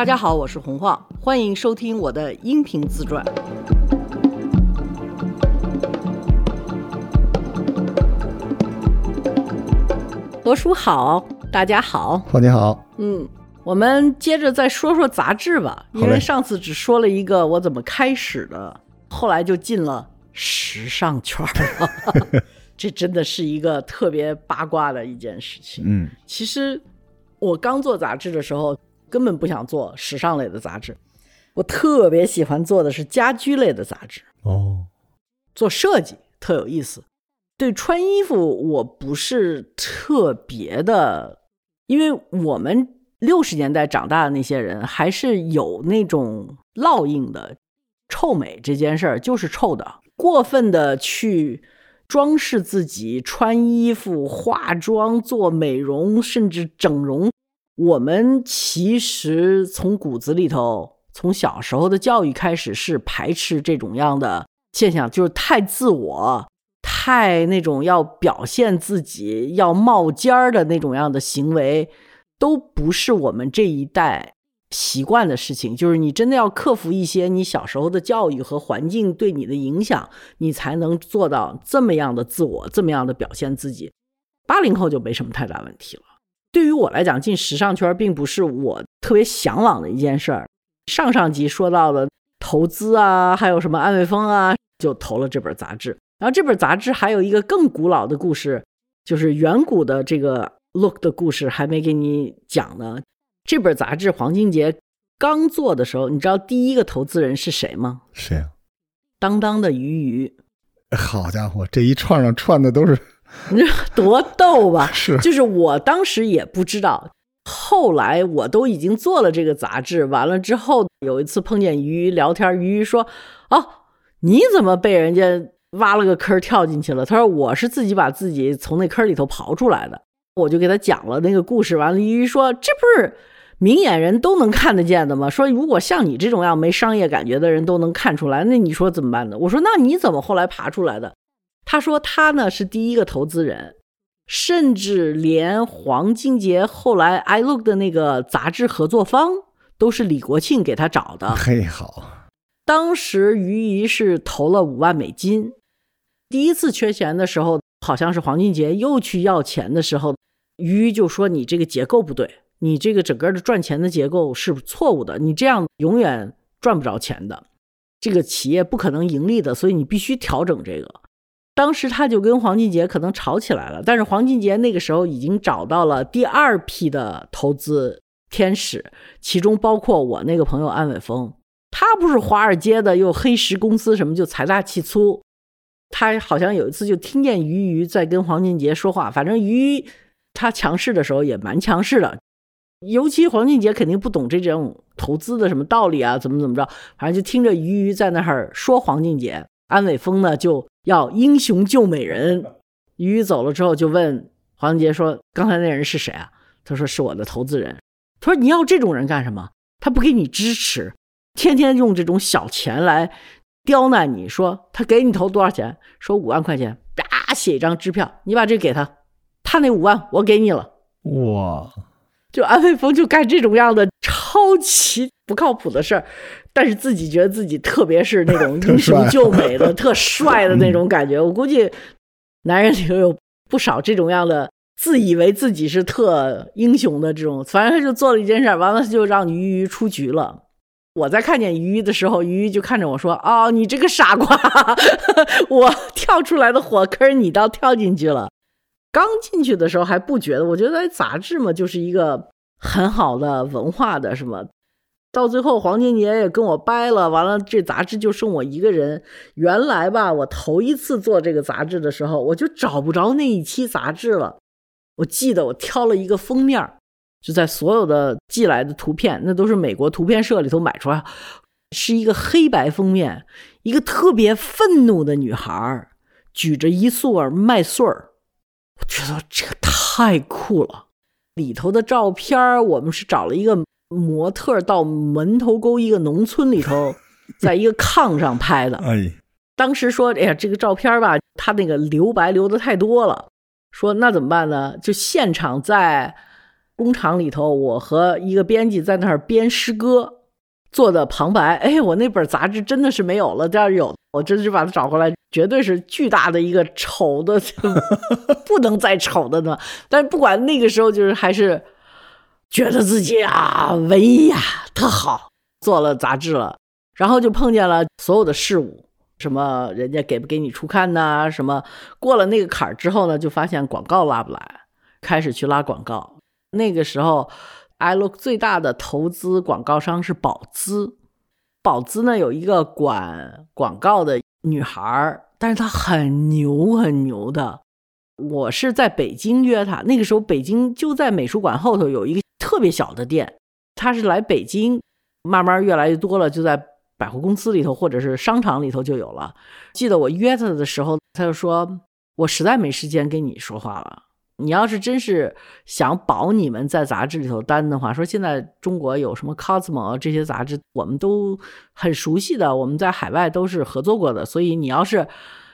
大家好，我是洪晃，欢迎收听我的音频自传。罗叔好，大家好，浩你好，嗯，我们接着再说说杂志吧，因为上次只说了一个我怎么开始的，后来就进了时尚圈了，这真的是一个特别八卦的一件事情。嗯，其实我刚做杂志的时候，根本不想做时尚类的杂志，我特别喜欢做的是家居类的杂志。哦，做设计特有意思。对穿衣服，我不是特别的，因为我们六十年代长大的那些人，还是有那种烙印的，臭美这件事儿就是臭的，过分的去装饰自己、穿衣服、化妆、做美容，甚至整容。我们其实从骨子里头，从小时候的教育开始是排斥这种样的现象，就是太自我。太那种要表现自己、要冒尖儿的那种样的行为，都不是我们这一代习惯的事情。就是你真的要克服一些你小时候的教育和环境对你的影响，你才能做到这么样的自我、这么样的表现自己。八零后就没什么太大问题了。对于我来讲，进时尚圈并不是我特别向往的一件事儿。上上集说到了投资啊，还有什么安慰风啊，就投了这本杂志。然后这本杂志还有一个更古老的故事，就是远古的这个 Look 的故事还没给你讲呢。这本杂志黄金杰刚做的时候，你知道第一个投资人是谁吗？谁啊？当当的鱼鱼。好家伙，这一串上串的都是，你说多逗吧？是，就是我当时也不知道，后来我都已经做了这个杂志，完了之后有一次碰见鱼鱼聊天，鱼鱼说：“哦，你怎么被人家？”挖了个坑跳进去了。他说：“我是自己把自己从那坑里头刨出来的。”我就给他讲了那个故事。完了，鱼鱼说：“这不是明眼人都能看得见的吗？说如果像你这种样没商业感觉的人都能看出来，那你说怎么办呢？”我说：“那你怎么后来爬出来的？”他说：“他呢是第一个投资人，甚至连黄金杰后来 I Look 的那个杂志合作方都是李国庆给他找的。嘿，好，当时鱼鱼是投了五万美金。”第一次缺钱的时候，好像是黄金杰又去要钱的时候，鱼就说：“你这个结构不对，你这个整个的赚钱的结构是错误的，你这样永远赚不着钱的，这个企业不可能盈利的，所以你必须调整这个。”当时他就跟黄俊杰可能吵起来了，但是黄俊杰那个时候已经找到了第二批的投资天使，其中包括我那个朋友安伟峰，他不是华尔街的，又黑石公司什么就财大气粗。他好像有一次就听见鱼鱼在跟黄俊杰说话，反正鱼他强势的时候也蛮强势的，尤其黄俊杰肯定不懂这种投资的什么道理啊，怎么怎么着，反正就听着鱼鱼在那儿说黄俊杰。安伟峰呢就要英雄救美人，鱼鱼走了之后就问黄金杰说：“刚才那人是谁啊？”他说：“是我的投资人。”他说：“你要这种人干什么？他不给你支持，天天用这种小钱来。”刁难你说他给你投多少钱？说五万块钱，啪写一张支票，你把这给他，他那五万我给你了。哇！就安伟峰就干这种样的超级不靠谱的事儿，但是自己觉得自己特别是那种 英雄救美的特帅的那种感觉。我估计男人里头有不少这种样的自以为自己是特英雄的这种，反正他就做了一件事，完了就让鱼鱼出局了。我在看见鱼鱼的时候，鱼鱼就看着我说：“哦，你这个傻瓜，我跳出来的火坑，你倒跳进去了。刚进去的时候还不觉得，我觉得杂志嘛，就是一个很好的文化的什么。到最后，黄金杰也跟我掰了，完了这杂志就剩我一个人。原来吧，我头一次做这个杂志的时候，我就找不着那一期杂志了。我记得我挑了一个封面。”就在所有的寄来的图片，那都是美国图片社里头买出来，是一个黑白封面，一个特别愤怒的女孩举着一束麦穗儿，我觉得这个太酷了。里头的照片，我们是找了一个模特到门头沟一个农村里头，在一个炕上拍的。哎，当时说，哎呀，这个照片吧，他那个留白留的太多了，说那怎么办呢？就现场在。工厂里头，我和一个编辑在那儿编诗歌。做的旁白，哎，我那本杂志真的是没有了，这儿有，我真是把它找回来，绝对是巨大的一个丑的，不能再丑的呢。但是不管那个时候，就是还是觉得自己啊，文艺呀，特好，做了杂志了，然后就碰见了所有的事物，什么人家给不给你出刊呐，什么过了那个坎儿之后呢，就发现广告拉不来，开始去拉广告，那个时候。iLook 最大的投资广告商是宝姿，宝姿呢有一个管广告的女孩儿，但是她很牛很牛的。我是在北京约她，那个时候北京就在美术馆后头有一个特别小的店，他是来北京，慢慢越来越多了，就在百货公司里头或者是商场里头就有了。记得我约他的时候，他就说：“我实在没时间跟你说话了。”你要是真是想保你们在杂志里头单的话，说现在中国有什么 Cosmo 这些杂志，我们都很熟悉的，我们在海外都是合作过的，所以你要是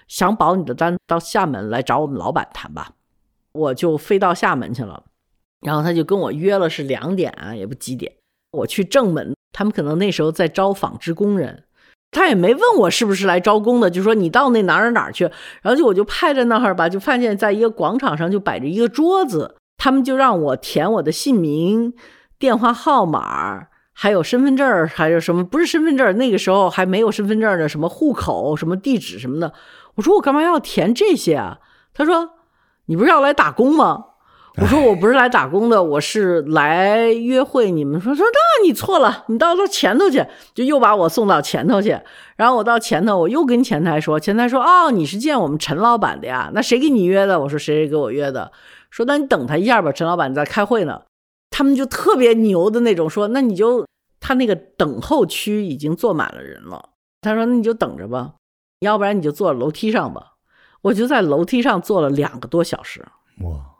想保你的单，到厦门来找我们老板谈吧。我就飞到厦门去了，然后他就跟我约了是两点啊，也不几点，我去正门，他们可能那时候在招纺织工人。他也没问我是不是来招工的，就说你到那哪儿哪儿去，然后就我就派在那儿吧，就发现在一个广场上就摆着一个桌子，他们就让我填我的姓名、电话号码，还有身份证还有什么不是身份证那个时候还没有身份证的，什么户口、什么地址什么的。我说我干嘛要填这些啊？他说你不是要来打工吗？我说我不是来打工的，我是来约会。你们说说，那你错了，你到到前头去，就又把我送到前头去。然后我到前头，我又跟前台说，前台说，哦，你是见我们陈老板的呀？那谁给你约的？我说谁谁给我约的？说那你等他一下吧，陈老板在开会呢。他们就特别牛的那种，说那你就他那个等候区已经坐满了人了。他说那你就等着吧，要不然你就坐楼梯上吧。我就在楼梯上坐了两个多小时。哇。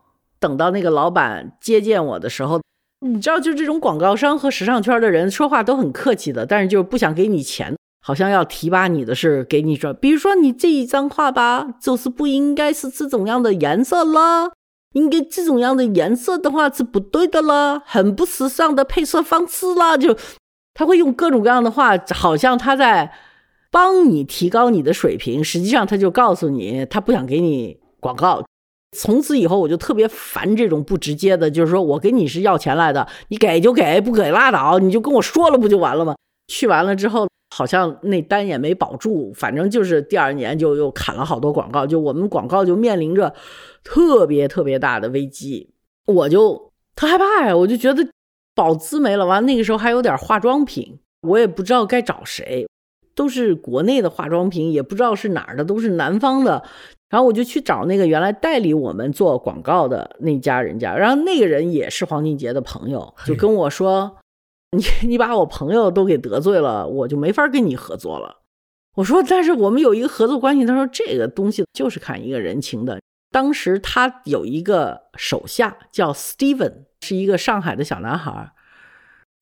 等到那个老板接见我的时候，你知道，就这种广告商和时尚圈的人说话都很客气的，但是就是不想给你钱，好像要提拔你的是给你说，比如说你这一张画吧，就是不应该是这种样的颜色了，应该这种样的颜色的话是不对的了，很不时尚的配色方式啦，就他会用各种各样的话，好像他在帮你提高你的水平，实际上他就告诉你，他不想给你广告。从此以后，我就特别烦这种不直接的，就是说我给你是要钱来的，你给就给，不给拉倒，你就跟我说了不就完了吗？去完了之后，好像那单也没保住，反正就是第二年就又砍了好多广告，就我们广告就面临着特别特别大的危机，我就特害怕呀，我就觉得保资没了，完那个时候还有点化妆品，我也不知道该找谁，都是国内的化妆品，也不知道是哪儿的，都是南方的。然后我就去找那个原来代理我们做广告的那家人家，然后那个人也是黄俊杰的朋友，就跟我说：“你 你把我朋友都给得罪了，我就没法跟你合作了。”我说：“但是我们有一个合作关系。”他说：“这个东西就是看一个人情的。”当时他有一个手下叫 Steven，是一个上海的小男孩。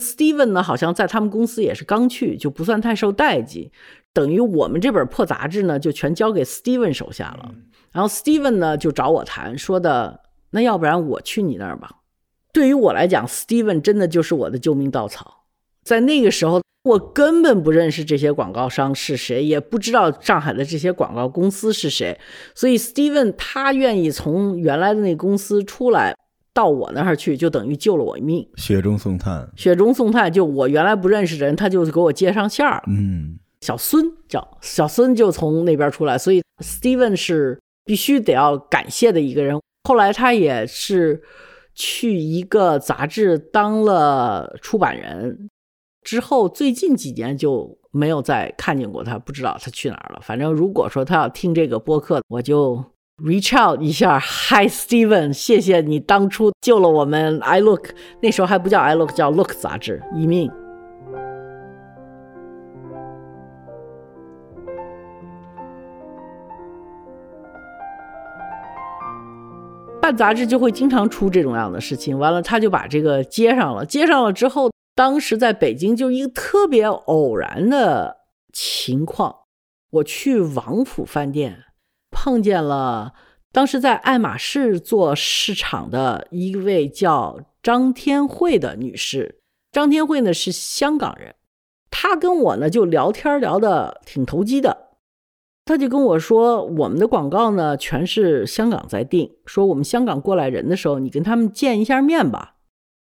Steven 呢，好像在他们公司也是刚去，就不算太受待见。等于我们这本破杂志呢，就全交给 Steven 手下了。然后 Steven 呢就找我谈，说的那要不然我去你那儿吧。对于我来讲，Steven 真的就是我的救命稻草。在那个时候，我根本不认识这些广告商是谁，也不知道上海的这些广告公司是谁。所以 Steven 他愿意从原来的那公司出来到我那儿去，就等于救了我一命。雪中送炭，雪中送炭，就我原来不认识的人，他就给我接上线儿。嗯。小孙叫小孙，就从那边出来，所以 Steven 是必须得要感谢的一个人。后来他也是去一个杂志当了出版人，之后最近几年就没有再看见过他，不知道他去哪儿了。反正如果说他要听这个播客，我就 reach out 一下，Hi Steven，谢谢你当初救了我们 I Look，那时候还不叫 I Look，叫 Look 杂志一命。办杂志就会经常出这种样的事情，完了他就把这个接上了。接上了之后，当时在北京就一个特别偶然的情况，我去王府饭店碰见了当时在爱马仕做市场的一位叫张天惠的女士。张天惠呢是香港人，她跟我呢就聊天聊的挺投机的。他就跟我说，我们的广告呢全是香港在定，说我们香港过来人的时候，你跟他们见一下面吧。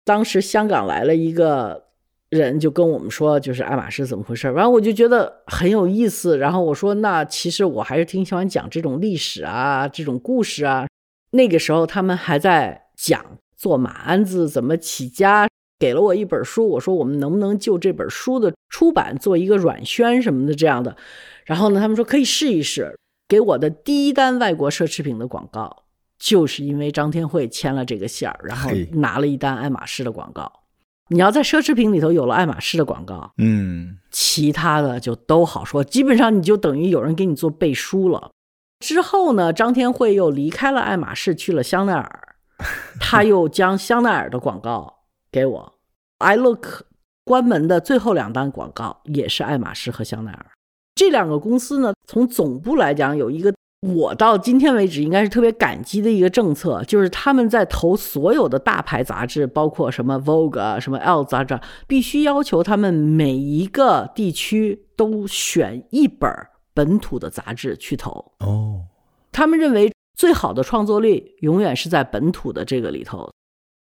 当时香港来了一个人，就跟我们说，就是爱马仕怎么回事。然后我就觉得很有意思。然后我说，那其实我还是挺喜欢讲这种历史啊，这种故事啊。那个时候他们还在讲做马鞍子怎么起家，给了我一本书。我说，我们能不能就这本书的出版做一个软宣什么的这样的？然后呢，他们说可以试一试。给我的第一单外国奢侈品的广告。就是因为张天惠牵了这个线儿，然后拿了一单爱马仕的广告。你要在奢侈品里头有了爱马仕的广告，嗯，其他的就都好说。基本上你就等于有人给你做背书了。之后呢，张天惠又离开了爱马仕，去了香奈儿，他又将香奈儿的广告给我。I Look 关门的最后两单广告也是爱马仕和香奈儿这两个公司呢，从总部来讲有一个。我到今天为止应该是特别感激的一个政策，就是他们在投所有的大牌杂志，包括什么 Vogue 啊、什么 L 杂志，必须要求他们每一个地区都选一本本土的杂志去投。哦，他们认为最好的创作力永远是在本土的这个里头。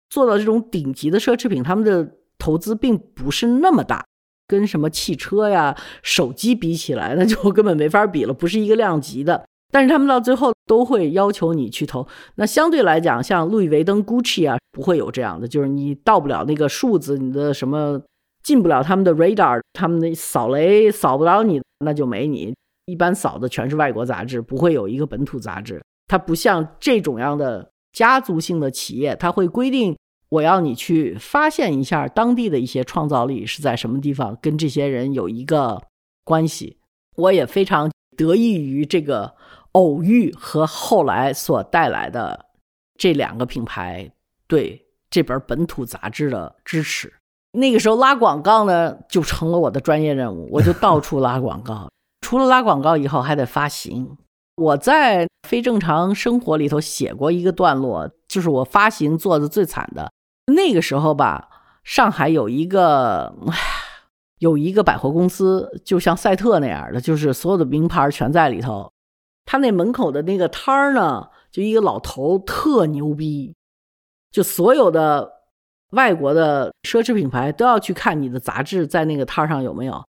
做到这种顶级的奢侈品，他们的投资并不是那么大，跟什么汽车呀、手机比起来，那就根本没法比了，不是一个量级的。但是他们到最后都会要求你去投。那相对来讲，像路易威登、Gucci 啊，不会有这样的，就是你到不了那个数字，你的什么进不了他们的 radar，他们的扫雷扫不了你，那就没你。一般扫的全是外国杂志，不会有一个本土杂志。它不像这种样的家族性的企业，它会规定我要你去发现一下当地的一些创造力是在什么地方，跟这些人有一个关系。我也非常得益于这个。偶遇和后来所带来的这两个品牌对这本本土杂志的支持，那个时候拉广告呢就成了我的专业任务，我就到处拉广告。除了拉广告以后，还得发行。我在非正常生活里头写过一个段落，就是我发行做的最惨的。那个时候吧，上海有一个有一个百货公司，就像赛特那样的，就是所有的名牌全在里头。他那门口的那个摊儿呢，就一个老头特牛逼，就所有的外国的奢侈品牌都要去看你的杂志在那个摊儿上有没有。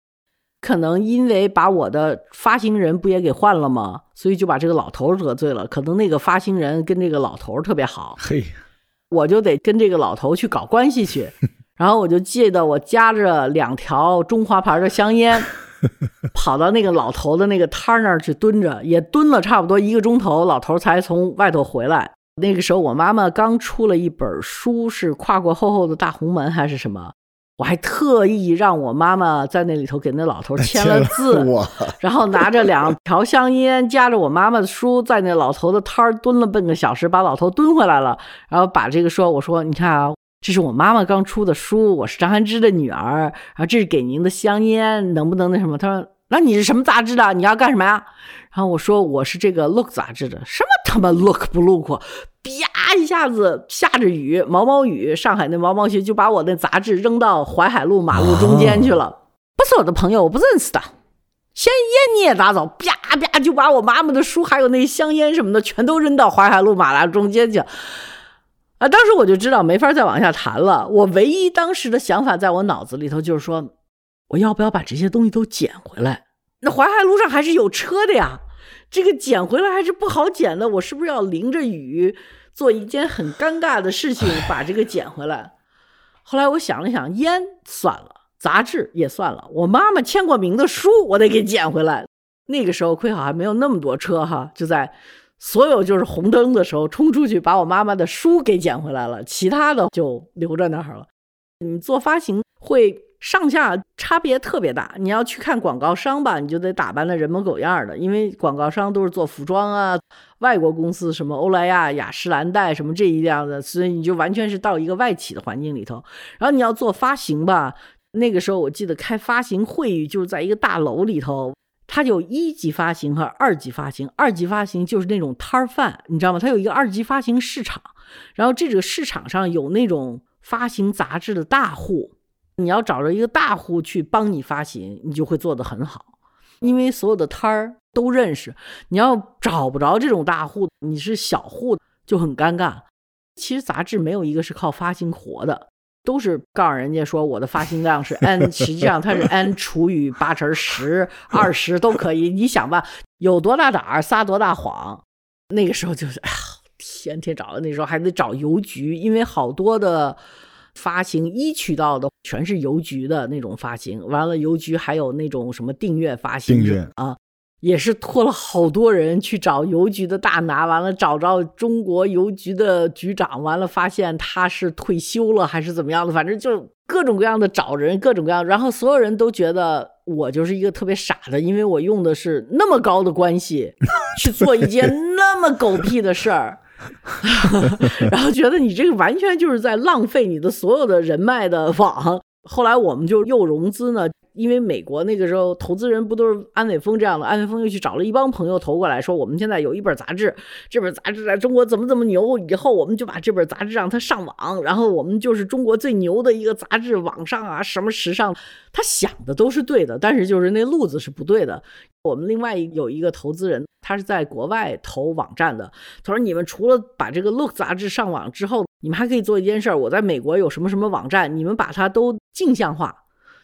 可能因为把我的发行人不也给换了吗？所以就把这个老头得罪了。可能那个发行人跟这个老头特别好，嘿，我就得跟这个老头去搞关系去。然后我就记得我夹着两条中华牌的香烟。跑到那个老头的那个摊儿那儿去蹲着，也蹲了差不多一个钟头，老头才从外头回来。那个时候我妈妈刚出了一本书，是跨过厚厚的大红门还是什么？我还特意让我妈妈在那里头给那老头 签了字，然后拿着两条香烟，夹着我妈妈的书，在那老头的摊儿蹲了半个小时，把老头蹲回来了，然后把这个说，我说你看啊。这是我妈妈刚出的书，我是张涵之的女儿，然后这是给您的香烟，能不能那什么？他说：“那你是什么杂志的？你要干什么呀？”然后我说：“我是这个 Look 杂志的。”什么他妈 Look 不 Look？啪一下子下着雨，毛毛雨，上海那毛毛雪就把我那杂志扔到淮海路马路中间去了。不是我的朋友，我不认识的。先烟你也拿走，啪啪就把我妈妈的书还有那香烟什么的全都扔到淮海路马路中间去。啊！当时我就知道没法再往下谈了。我唯一当时的想法在我脑子里头就是说，我要不要把这些东西都捡回来？那淮海路上还是有车的呀，这个捡回来还是不好捡的。我是不是要淋着雨做一件很尴尬的事情，把这个捡回来？后来我想了想，烟算了，杂志也算了，我妈妈签过名的书我得给捡回来。那个时候亏好还没有那么多车哈，就在。所有就是红灯的时候冲出去把我妈妈的书给捡回来了，其他的就留在那儿了。你做发行会上下差别特别大，你要去看广告商吧，你就得打扮的人模狗样的，因为广告商都是做服装啊，外国公司什么欧莱雅、雅诗兰黛什么这一样的，所以你就完全是到一个外企的环境里头。然后你要做发行吧，那个时候我记得开发行会议就是在一个大楼里头。它有一级发行和二级发行，二级发行就是那种摊儿贩，你知道吗？它有一个二级发行市场，然后这个市场上有那种发行杂志的大户，你要找着一个大户去帮你发行，你就会做得很好，因为所有的摊儿都认识。你要找不着这种大户，你是小户就很尴尬。其实杂志没有一个是靠发行活的，都是告诉人家说我的发行量是 n，实际上它是 n 除以八乘十、二十都可以。你想吧，有多大胆儿撒多大谎。那个时候就是，哎呀，天天找，那时候还得找邮局，因为好多的发行一渠道的全是邮局的那种发行，完了邮局还有那种什么订阅发行，订阅啊。也是托了好多人去找邮局的大拿，完了找着中国邮局的局长，完了发现他是退休了还是怎么样的，反正就各种各样的找人，各种各样，然后所有人都觉得我就是一个特别傻的，因为我用的是那么高的关系 去做一件那么狗屁的事儿，然后觉得你这个完全就是在浪费你的所有的人脉的网。后来我们就又融资呢。因为美国那个时候投资人不都是安伟峰这样的，安伟峰又去找了一帮朋友投过来说，我们现在有一本杂志，这本杂志在中国怎么怎么牛，以后我们就把这本杂志让它上网，然后我们就是中国最牛的一个杂志，网上啊什么时尚，他想的都是对的，但是就是那路子是不对的。我们另外有一个投资人，他是在国外投网站的，他说你们除了把这个 Look 杂志上网之后，你们还可以做一件事儿，我在美国有什么什么网站，你们把它都镜像化。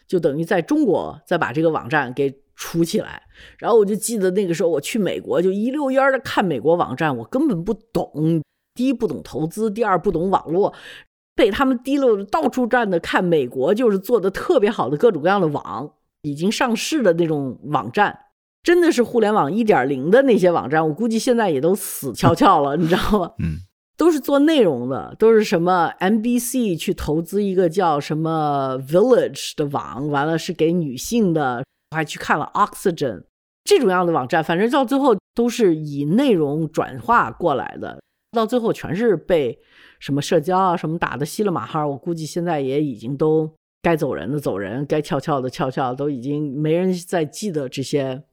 就等于在中国再把这个网站给储起来，然后我就记得那个时候我去美国就一溜烟的看美国网站，我根本不懂，第一不懂投资，第二不懂网络，被他们提溜到处站的看美国就是做的特别好的各种各样的网，已经上市的那种网站，真的是互联网一点零的那些网站，我估计现在也都死翘翘了，你知道吗？嗯。都是做内容的，都是什么 NBC 去投资一个叫什么 Village 的网，完了是给女性的，我还去看了 Oxygen 这种样的网站，反正到最后都是以内容转化过来的，到最后全是被什么社交啊什么打的稀里马哈，我估计现在也已经都该走人的走人，该翘翘的翘翘，都已经没人再记得这些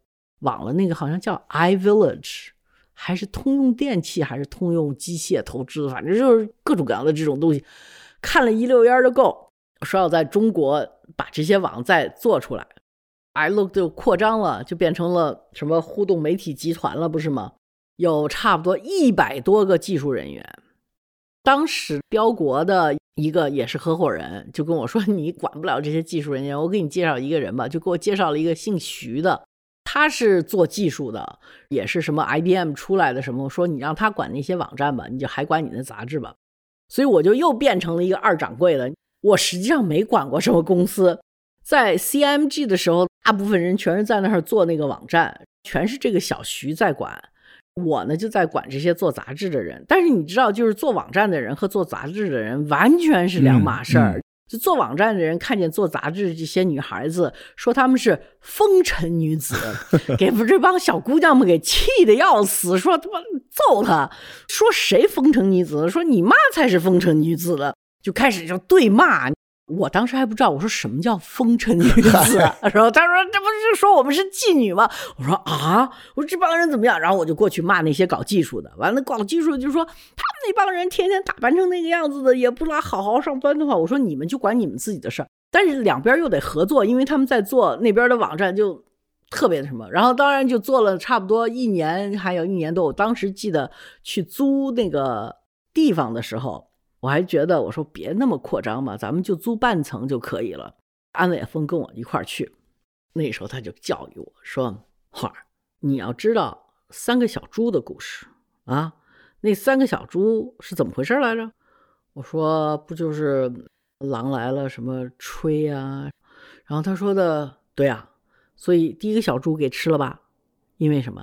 网了。那个好像叫 iVillage。还是通用电器，还是通用机械投资，反正就是各种各样的这种东西，看了一溜烟就够。说要在中国把这些网再做出来，iLook 就扩张了，就变成了什么互动媒体集团了，不是吗？有差不多一百多个技术人员。当时标国的一个也是合伙人，就跟我说：“ 你管不了这些技术人员，我给你介绍一个人吧。”就给我介绍了一个姓徐的。他是做技术的，也是什么 IBM 出来的什么，说你让他管那些网站吧，你就还管你的杂志吧。所以我就又变成了一个二掌柜了。我实际上没管过什么公司，在 CMG 的时候，大部分人全是在那儿做那个网站，全是这个小徐在管。我呢就在管这些做杂志的人。但是你知道，就是做网站的人和做杂志的人完全是两码事儿。就做网站的人看见做杂志这些女孩子，说她们是风尘女子，给这帮小姑娘们给气的要死，说他妈揍她，说谁风尘女子，说你妈才是风尘女子了，就开始就对骂。我当时还不知道，我说什么叫风尘女子，然后他说这不是说我们是妓女吗？我说啊，我说这帮人怎么样？然后我就过去骂那些搞技术的，完了搞技术就说他们那帮人天天打扮成那个样子的，也不拉好好上班的话，我说你们就管你们自己的事儿。但是两边又得合作，因为他们在做那边的网站就特别的什么，然后当然就做了差不多一年，还有一年多。我当时记得去租那个地方的时候。我还觉得，我说别那么扩张嘛，咱们就租半层就可以了。安伟峰跟我一块儿去，那时候他就教育我说：“花儿，你要知道三个小猪的故事啊，那三个小猪是怎么回事来着？”我说：“不就是狼来了什么吹呀？”然后他说的：“对啊，所以第一个小猪给吃了吧，因为什么？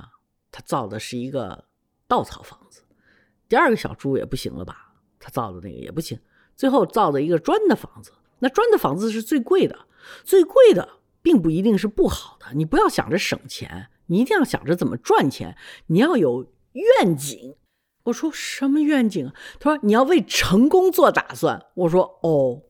他造的是一个稻草房子。第二个小猪也不行了吧？”他造的那个也不行，最后造的一个砖的房子，那砖的房子是最贵的，最贵的并不一定是不好的。你不要想着省钱，你一定要想着怎么赚钱，你要有愿景。我说什么愿景？他说你要为成功做打算。我说哦，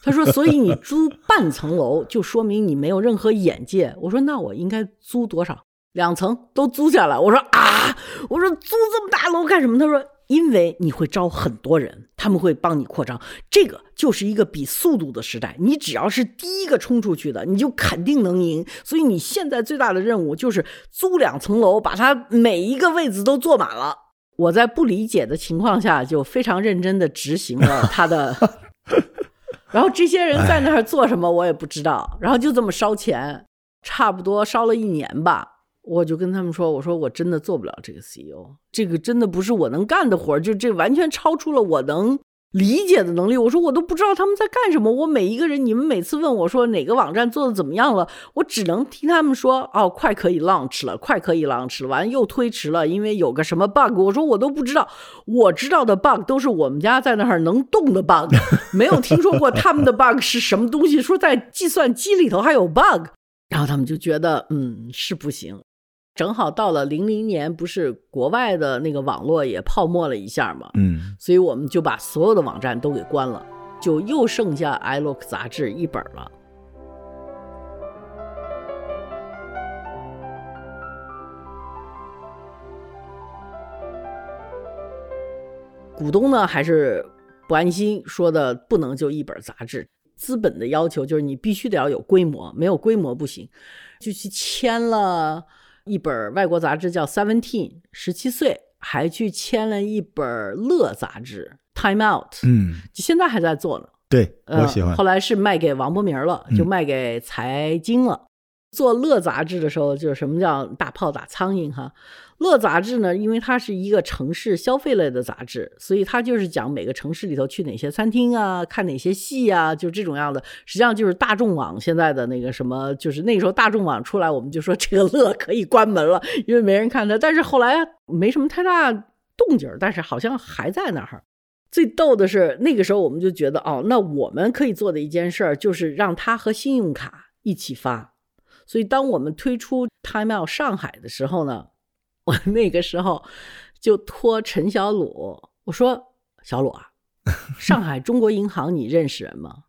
他说所以你租半层楼就说明你没有任何眼界。我说那我应该租多少？两层都租下来。我说啊，我说租这么大楼干什么？他说。因为你会招很多人，他们会帮你扩张。这个就是一个比速度的时代，你只要是第一个冲出去的，你就肯定能赢。所以你现在最大的任务就是租两层楼，把它每一个位子都坐满了。我在不理解的情况下，就非常认真的执行了他的。然后这些人在那儿做什么，我也不知道。然后就这么烧钱，差不多烧了一年吧。我就跟他们说：“我说我真的做不了这个 CEO，这个真的不是我能干的活儿，就这完全超出了我能理解的能力。我说我都不知道他们在干什么。我每一个人，你们每次问我说哪个网站做的怎么样了，我只能听他们说哦，快可以 launch 了，快可以 launch 了，完又推迟了，因为有个什么 bug。我说我都不知道，我知道的 bug 都是我们家在那儿能动的 bug，没有听说过他们的 bug 是什么东西。说在计算机里头还有 bug，然后他们就觉得嗯是不行。”正好到了零零年，不是国外的那个网络也泡沫了一下嘛，嗯，所以我们就把所有的网站都给关了，就又剩下《iLook》杂志一本了。股东呢还是不安心，说的不能就一本杂志，资本的要求就是你必须得要有规模，没有规模不行，就去签了。一本外国杂志叫《Seventeen》，十七岁还去签了一本《乐》杂志《Time Out》，嗯，现在还在做呢。对我喜欢。后来是卖给王伯明了，就卖给财经了。做《乐》杂志的时候，就是什么叫大炮打苍蝇哈。乐杂志呢，因为它是一个城市消费类的杂志，所以它就是讲每个城市里头去哪些餐厅啊，看哪些戏啊，就这种样的。实际上就是大众网现在的那个什么，就是那个时候大众网出来，我们就说这个乐可以关门了，因为没人看它。但是后来没什么太大动静，但是好像还在那儿。最逗的是那个时候我们就觉得，哦，那我们可以做的一件事儿就是让它和信用卡一起发。所以当我们推出 Time Out 上海的时候呢。我 那个时候就托陈小鲁，我说：“小鲁啊，上海中国银行你认识人吗？”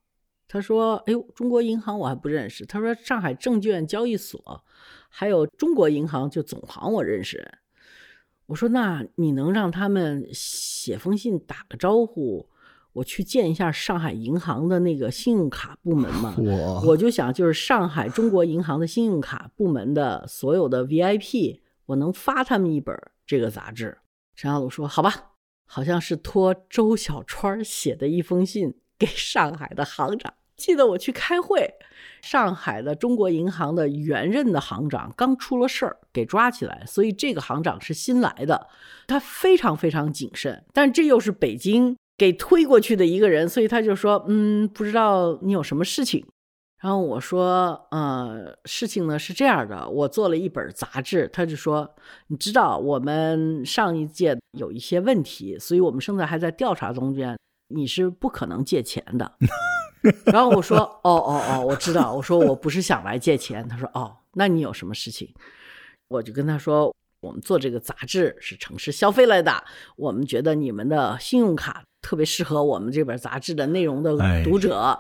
他说：“哎呦，中国银行我还不认识。”他说：“上海证券交易所还有中国银行就总行我认识人。”我说：“那你能让他们写封信打个招呼，我去见一下上海银行的那个信用卡部门吗？”我我就想，就是上海中国银行的信用卡部门的所有的 VIP。我能发他们一本这个杂志。陈小鲁说：“好吧，好像是托周小川写的一封信给上海的行长。记得我去开会，上海的中国银行的原任的行长刚出了事儿，给抓起来，所以这个行长是新来的，他非常非常谨慎。但这又是北京给推过去的一个人，所以他就说：嗯，不知道你有什么事情。”然后我说，呃，事情呢是这样的，我做了一本杂志。他就说，你知道我们上一届有一些问题，所以我们现在还在调查中间，你是不可能借钱的。然后我说，哦哦哦，我知道。我说我不是想来借钱。他说，哦，那你有什么事情？我就跟他说，我们做这个杂志是城市消费类的，我们觉得你们的信用卡特别适合我们这本杂志的内容的读者。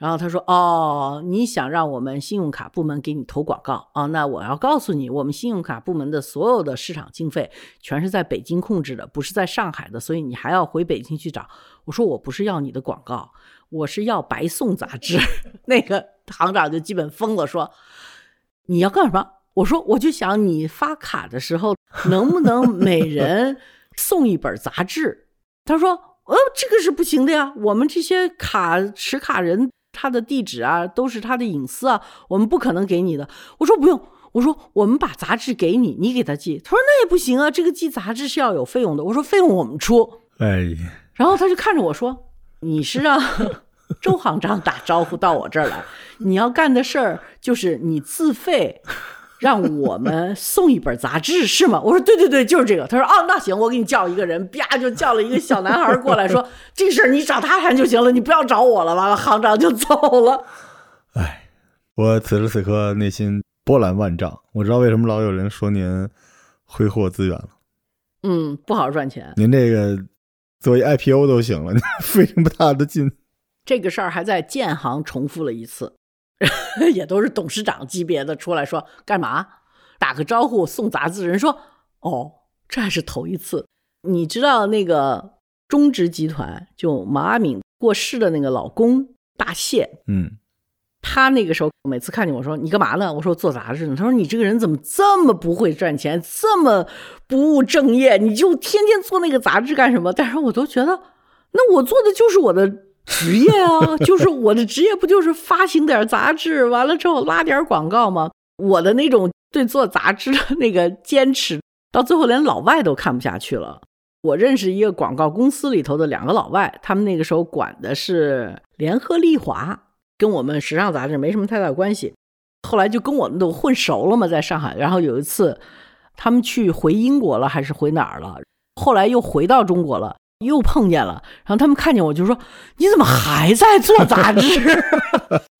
然后他说：“哦，你想让我们信用卡部门给你投广告啊？那我要告诉你，我们信用卡部门的所有的市场经费全是在北京控制的，不是在上海的，所以你还要回北京去找。”我说：“我不是要你的广告，我是要白送杂志。”那个行长就基本疯了，说：“你要干什么？”我说：“我就想你发卡的时候，能不能每人送一本杂志？”他说：“呃，这个是不行的呀，我们这些卡持卡人。”他的地址啊，都是他的隐私啊，我们不可能给你的。我说不用，我说我们把杂志给你，你给他寄。他说那也不行啊，这个寄杂志是要有费用的。我说费用我们出。哎，然后他就看着我说：“你是让 周行长打招呼到我这儿来，你要干的事儿就是你自费。”让我们送一本杂志是吗？我说对对对，就是这个。他说哦，那行，我给你叫一个人，啪就叫了一个小男孩过来说，这事儿你找他谈就行了，你不要找我了。完了，行长就走了。哎，我此时此刻内心波澜万丈。我知道为什么老有人说您挥霍资源了。嗯，不好好赚钱。您这个作为 IPO 都行了，费这么大的劲。这个事儿还在建行重复了一次。也都是董事长级别的出来说干嘛？打个招呼送杂志，人说哦，这还是头一次。你知道那个中植集团，就毛阿敏过世的那个老公大谢，嗯，他那个时候每次看见我说：“你干嘛呢？”我说：“做杂志呢。”他说：“你这个人怎么这么不会赚钱，这么不务正业？你就天天做那个杂志干什么？”但是我都觉得，那我做的就是我的职业啊，就是我的职业不就是发行点杂志，完了之后拉点广告吗？我的那种对做杂志的那个坚持，到最后连老外都看不下去了。我认识一个广告公司里头的两个老外，他们那个时候管的是联合利华，跟我们时尚杂志没什么太大关系。后来就跟我们都混熟了嘛，在上海。然后有一次，他们去回英国了，还是回哪儿了？后来又回到中国了，又碰见了。然后他们看见我就说：“你怎么还在做杂志？”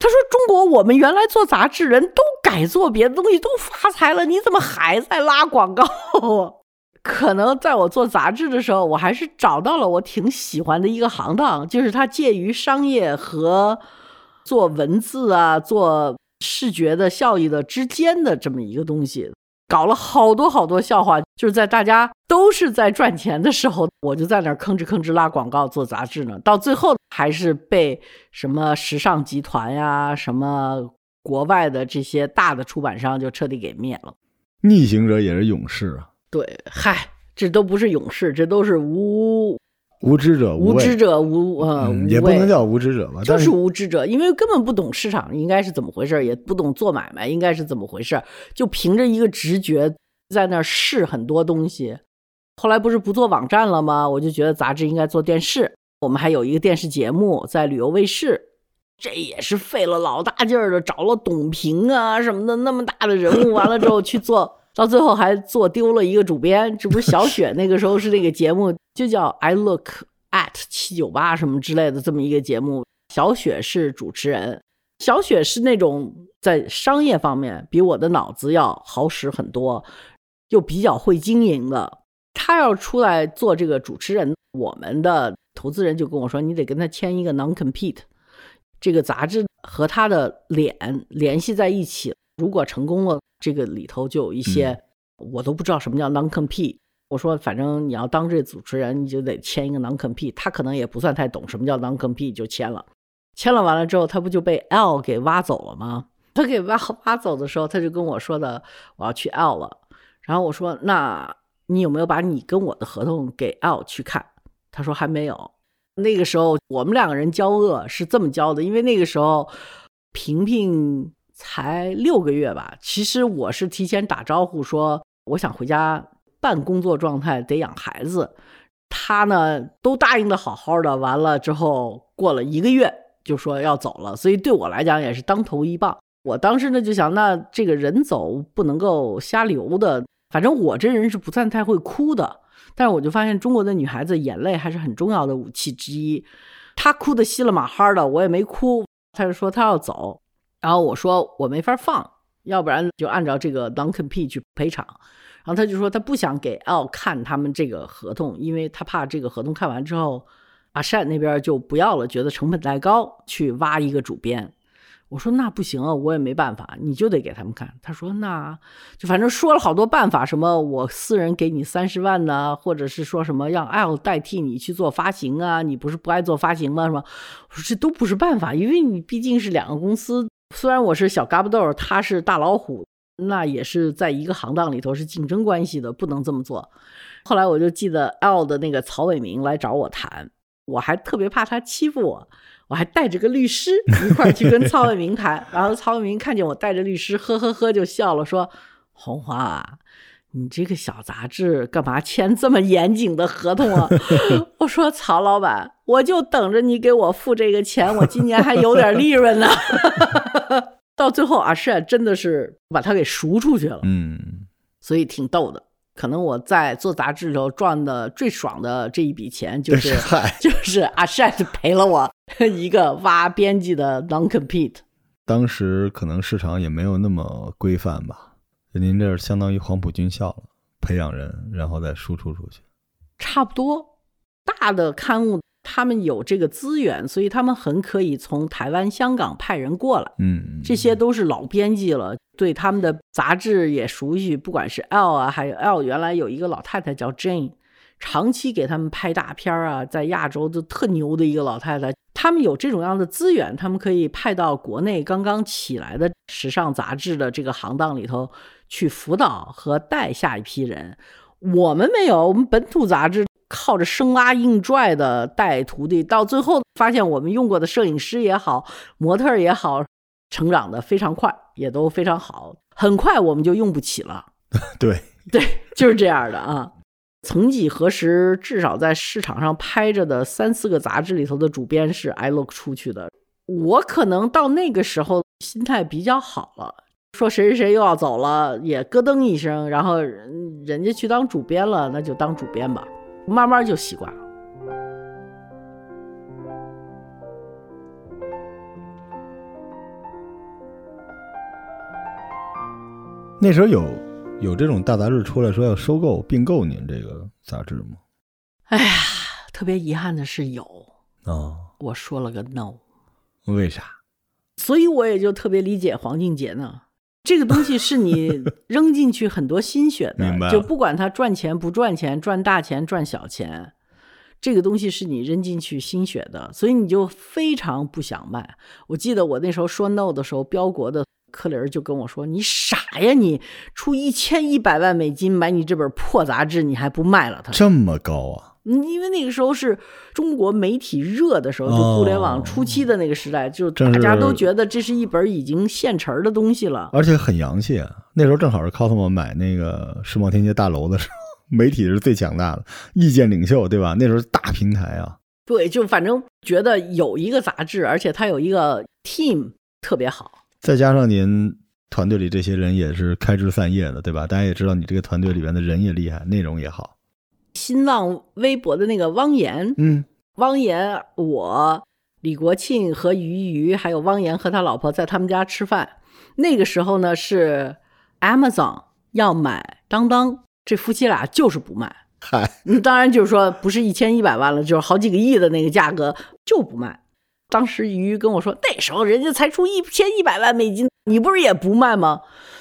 他说：“中国我们原来做杂志人都改做别的东西，都发财了，你怎么还在拉广告？” 可能在我做杂志的时候，我还是找到了我挺喜欢的一个行当，就是它介于商业和做文字啊、做视觉的效益的之间的这么一个东西。搞了好多好多笑话，就是在大家都是在赚钱的时候，我就在那儿吭哧吭哧拉广告做杂志呢。到最后还是被什么时尚集团呀、什么国外的这些大的出版商就彻底给灭了。逆行者也是勇士啊。对，嗨，这都不是勇士，这都是无无知者无知者无呃，也不能叫无知者吧，就是无知者，因为根本不懂市场应该是怎么回事，也不懂做买卖应该是怎么回事，就凭着一个直觉在那试很多东西。后来不是不做网站了吗？我就觉得杂志应该做电视，我们还有一个电视节目在旅游卫视，这也是费了老大劲儿的，找了董平啊什么的那么大的人物，完了之后去做。到最后还做丢了一个主编，这不是小雪那个时候是那个节目就叫 I Look at 七九八什么之类的这么一个节目，小雪是主持人，小雪是那种在商业方面比我的脑子要好使很多，又比较会经营的。他要出来做这个主持人，我们的投资人就跟我说，你得跟他签一个 non compete，这个杂志和他的脸联系在一起，如果成功了。这个里头就有一些我都不知道什么叫 non compete。我说反正你要当这主持人，你就得签一个 non compete。他可能也不算太懂什么叫 non compete，就签了。签了完了之后，他不就被 L 给挖走了吗？他给挖挖走的时候，他就跟我说的我要去 L 了。然后我说那你有没有把你跟我的合同给 L 去看？他说还没有。那个时候我们两个人交恶是这么交的，因为那个时候平平。才六个月吧，其实我是提前打招呼说我想回家半工作状态，得养孩子。他呢都答应的好好的，完了之后过了一个月就说要走了，所以对我来讲也是当头一棒。我当时呢就想，那这个人走不能够瞎留的，反正我这人是不算太会哭的，但是我就发现中国的女孩子眼泪还是很重要的武器之一。她哭的稀了马哈的，我也没哭，他就说他要走。然后我说我没法放，要不然就按照这个 non compete 去赔偿。然后他就说他不想给 L 看他们这个合同，因为他怕这个合同看完之后，阿善那边就不要了，觉得成本太高，去挖一个主编。我说那不行啊，我也没办法，你就得给他们看。他说那就反正说了好多办法，什么我私人给你三十万呢，或者是说什么让 L 代替你去做发行啊，你不是不爱做发行吗？是吧？我说这都不是办法，因为你毕竟是两个公司。虽然我是小嘎巴豆，他是大老虎，那也是在一个行当里头是竞争关系的，不能这么做。后来我就记得 L 的那个曹伟明来找我谈，我还特别怕他欺负我，我还带着个律师一块儿去跟曹伟明谈。然后曹伟明看见我带着律师，呵呵呵就笑了，说：“红花啊。”你这个小杂志干嘛签这么严谨的合同啊？我说曹老板，我就等着你给我付这个钱，我今年还有点利润呢。到最后阿善真的是把他给赎出去了。嗯，所以挺逗的。可能我在做杂志的时候赚的最爽的这一笔钱，就是 就是阿善赔了我 一个挖编辑的 non compete。当时可能市场也没有那么规范吧。您这相当于黄埔军校了，培养人，然后再输出出去，差不多。大的刊物他们有这个资源，所以他们很可以从台湾、香港派人过来。嗯，这些都是老编辑了，对他们的杂志也熟悉。不管是 L 啊，还有 L，原来有一个老太太叫 Jane，长期给他们拍大片儿啊，在亚洲就特牛的一个老太太。他们有这种样的资源，他们可以派到国内刚刚起来的时尚杂志的这个行当里头去辅导和带下一批人。我们没有，我们本土杂志靠着生拉硬拽的带徒弟，到最后发现我们用过的摄影师也好，模特也好，成长的非常快，也都非常好。很快我们就用不起了。对 对，就是这样的啊。曾几何时，至少在市场上拍着的三四个杂志里头的主编是 I Look 出去的。我可能到那个时候心态比较好了，说谁谁谁又要走了，也咯噔一声，然后人人家去当主编了，那就当主编吧，慢慢就习惯了。那时候有有这种大杂志出来说要收购并购您这个杂志吗？哎呀，特别遗憾的是有，啊，我说了个 no，为啥？所以我也就特别理解黄静杰呢。这个东西是你 扔进去很多心血的，就不管它赚钱不赚钱，赚大钱赚小钱，这个东西是你扔进去心血的，所以你就非常不想卖。我记得我那时候说 no 的时候，标国的柯林儿就跟我说：“你傻呀，你出一千一百万美金买你这本破杂志，你还不卖了它？”这么高啊？嗯，因为那个时候是中国媒体热的时候，就互联网初期的那个时代，就大家都觉得这是一本已经现成儿的东西了。而且很洋气啊！那时候正好是 Cosmo 买那个世贸天阶大楼的时候，媒体是最强大的，意见领袖，对吧？那时候大平台啊，对，就反正觉得有一个杂志，而且它有一个 team 特别好。再加上您团队里这些人也是开枝散叶的，对吧？大家也知道你这个团队里边的人也厉害，内容也好。新浪微博的那个汪岩，嗯，汪岩，我、李国庆和于瑜，还有汪岩和他老婆在他们家吃饭。那个时候呢，是 Amazon 要买当当，这夫妻俩就是不卖。嗨，嗯，当然就是说不是一千一百万了，就是好几个亿的那个价格就不卖。当时于跟我说，那时候人家才出一千一百万美金，你不是也不卖吗？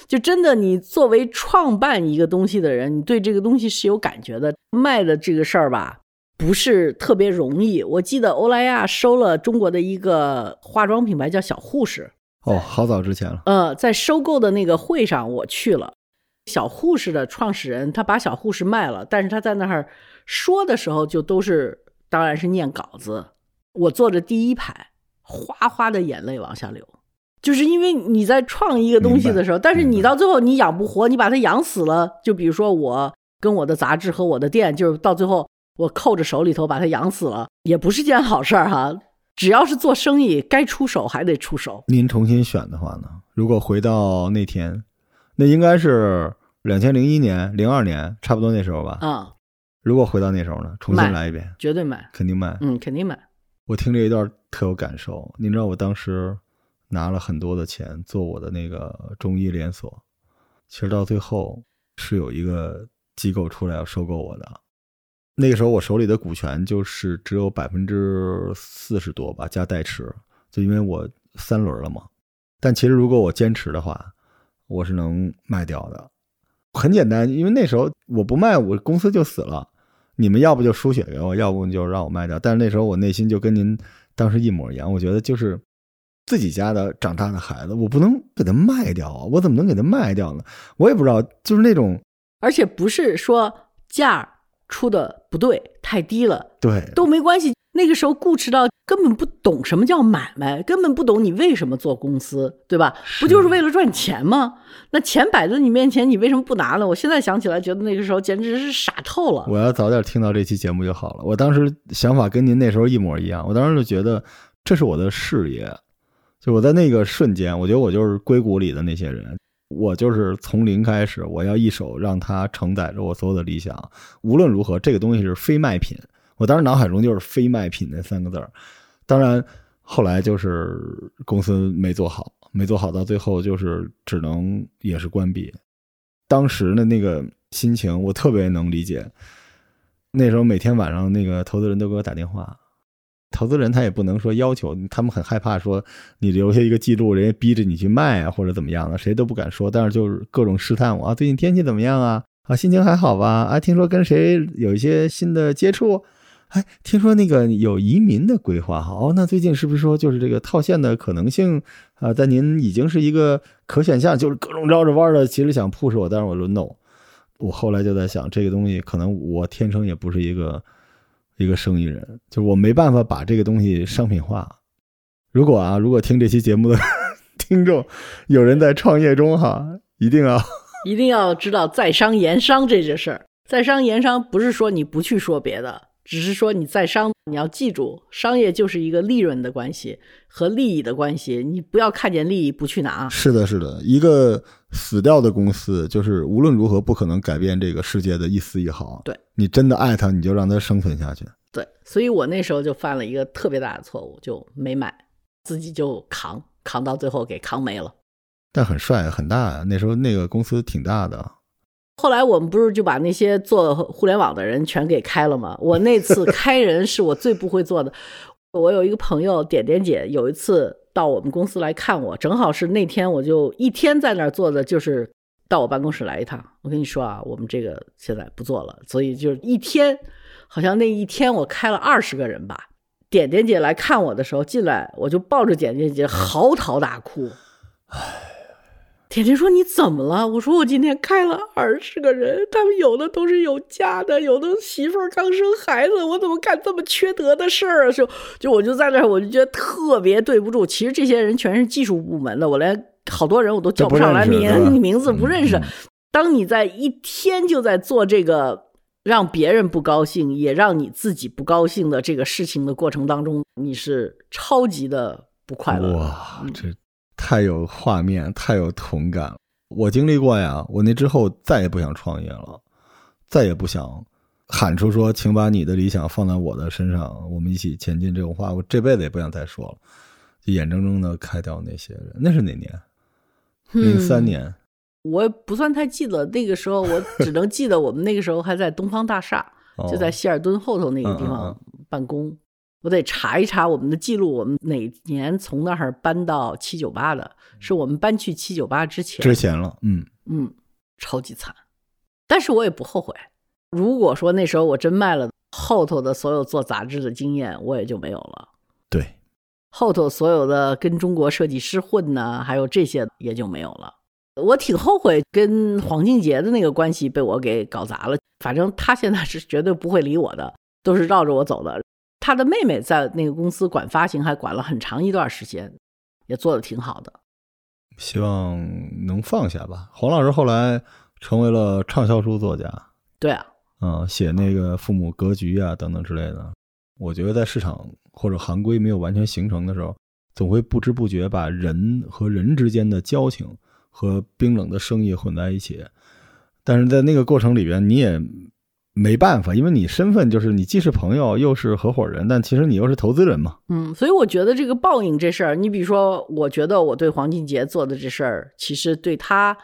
就真的，你作为创办一个东西的人，你对这个东西是有感觉的。卖的这个事儿吧，不是特别容易。我记得欧莱雅收了中国的一个化妆品牌叫小护士，哦，好早之前了，呃，在收购的那个会上我去了，小护士的创始人他把小护士卖了，但是他在那儿说的时候就都是当然是念稿子，我坐着第一排，哗哗的眼泪往下流，就是因为你在创一个东西的时候，但是你到最后你养不活，你把它养死了，就比如说我跟我的杂志和我的店，就是到最后我扣着手里头把它养死了，也不是件好事儿哈。只要是做生意，该出手还得出手。您重新选的话呢？如果回到那天，那应该是两千零一年、零二年，差不多那时候吧。啊、如果回到那时候呢，重新来一遍，绝对买，肯定买。嗯，肯定买。我听这一段特有感受。你知道我当时拿了很多的钱做我的那个中医连锁，其实到最后是有一个机构出来要收购我的。那个时候我手里的股权就是只有百分之四十多吧，加代持，就因为我三轮了嘛。但其实如果我坚持的话，我是能卖掉的。很简单，因为那时候我不卖，我公司就死了。你们要不就输血给我，要不就让我卖掉。但是那时候我内心就跟您当时一模一样，我觉得就是自己家的长大的孩子，我不能给他卖掉啊！我怎么能给他卖掉呢？我也不知道，就是那种而且不是说价出的不对，太低了对都没关系。那个时候固执到根本不懂什么叫买卖，根本不懂你为什么做公司，对吧？不就是为了赚钱吗？那钱摆在你面前，你为什么不拿呢？我现在想起来，觉得那个时候简直是傻透了。我要早点听到这期节目就好了。我当时想法跟您那时候一模一样，我当时就觉得这是我的事业，就我在那个瞬间，我觉得我就是硅谷里的那些人，我就是从零开始，我要一手让它承载着我所有的理想。无论如何，这个东西是非卖品。我当时脑海中就是“非卖品”那三个字儿。当然，后来就是公司没做好，没做好，到最后就是只能也是关闭。当时的那个心情，我特别能理解。那时候每天晚上，那个投资人都给我打电话，投资人他也不能说要求，他们很害怕说你留下一个记录，人家逼着你去卖啊，或者怎么样的，谁都不敢说。但是就是各种试探我啊，最近天气怎么样啊？啊，心情还好吧？啊，听说跟谁有一些新的接触？哎，听说那个有移民的规划哈？哦，那最近是不是说就是这个套现的可能性啊？在您已经是一个可选项，就是各种绕着弯的，其实想 push 我，但是我轮 no。我后来就在想，这个东西可能我天生也不是一个一个生意人，就是我没办法把这个东西商品化。如果啊，如果听这期节目的 听众有人在创业中哈，一定要。一定要知道在商言商这件事儿，在商言商不是说你不去说别的，只是说你在商，你要记住，商业就是一个利润的关系和利益的关系，你不要看见利益不去拿。是的，是的，一个死掉的公司，就是无论如何不可能改变这个世界的一丝一毫。对你真的爱它，你就让它生存下去。对，所以我那时候就犯了一个特别大的错误，就没买，自己就扛，扛到最后给扛没了。但很帅，很大呀！那时候那个公司挺大的。后来我们不是就把那些做互联网的人全给开了吗？我那次开人是我最不会做的。我有一个朋友点点姐，有一次到我们公司来看我，正好是那天我就一天在那儿坐的，就是到我办公室来一趟。我跟你说啊，我们这个现在不做了，所以就一天，好像那一天我开了二十个人吧。点点姐来看我的时候进来，我就抱着点点姐嚎啕大哭。唉。甜甜说：“你怎么了？”我说：“我今天开了二十个人，他们有的都是有家的，有的媳妇儿刚生孩子，我怎么干这么缺德的事儿啊？”就就我就在那儿，我就觉得特别对不住。其实这些人全是技术部门的，我连好多人我都叫不上来名名字，不认识。当你在一天就在做这个让别人不高兴，也让你自己不高兴的这个事情的过程当中，你是超级的不快乐。哇，这。太有画面，太有同感。我经历过呀，我那之后再也不想创业了，再也不想喊出说“请把你的理想放在我的身上，我们一起前进”这种话。我这辈子也不想再说了，就眼睁睁的开掉那些人。那是哪年？零三年。我不算太记得，那个时候我只能记得我们那个时候还在东方大厦，就在希尔顿后头那个地方办公。我得查一查我们的记录，我们哪年从那儿搬到七九八的？是我们搬去七九八之前？之前了，嗯嗯，超级惨，但是我也不后悔。如果说那时候我真卖了，后头的所有做杂志的经验我也就没有了。对，后头所有的跟中国设计师混呢，还有这些也就没有了。我挺后悔跟黄静杰的那个关系被我给搞砸了。反正他现在是绝对不会理我的，都是绕着我走的。他的妹妹在那个公司管发行，还管了很长一段时间，也做的挺好的。希望能放下吧。黄老师后来成为了畅销书作家。对啊，嗯，写那个父母格局啊等等之类的。我觉得在市场或者行规没有完全形成的时候，总会不知不觉把人和人之间的交情和冰冷的生意混在一起。但是在那个过程里边，你也。没办法，因为你身份就是你既是朋友又是合伙人，但其实你又是投资人嘛。嗯，所以我觉得这个报应这事儿，你比如说，我觉得我对黄俊杰做的这事儿，其实对他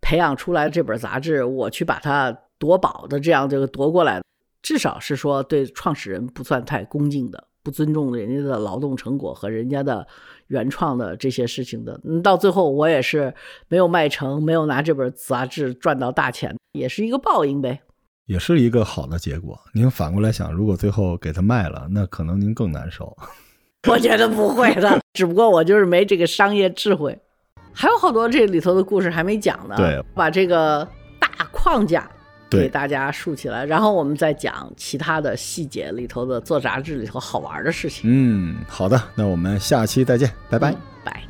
培养出来这本杂志，我去把它夺宝的这样这个夺过来，至少是说对创始人不算太恭敬的，不尊重人家的劳动成果和人家的原创的这些事情的。嗯，到最后我也是没有卖成，没有拿这本杂志赚到大钱，也是一个报应呗。也是一个好的结果。您反过来想，如果最后给他卖了，那可能您更难受。我觉得不会的，只不过我就是没这个商业智慧。还有好多这里头的故事还没讲呢。对，把这个大框架给大家竖起来，然后我们再讲其他的细节里头的做杂志里头好玩的事情。嗯，好的，那我们下期再见，拜拜，拜。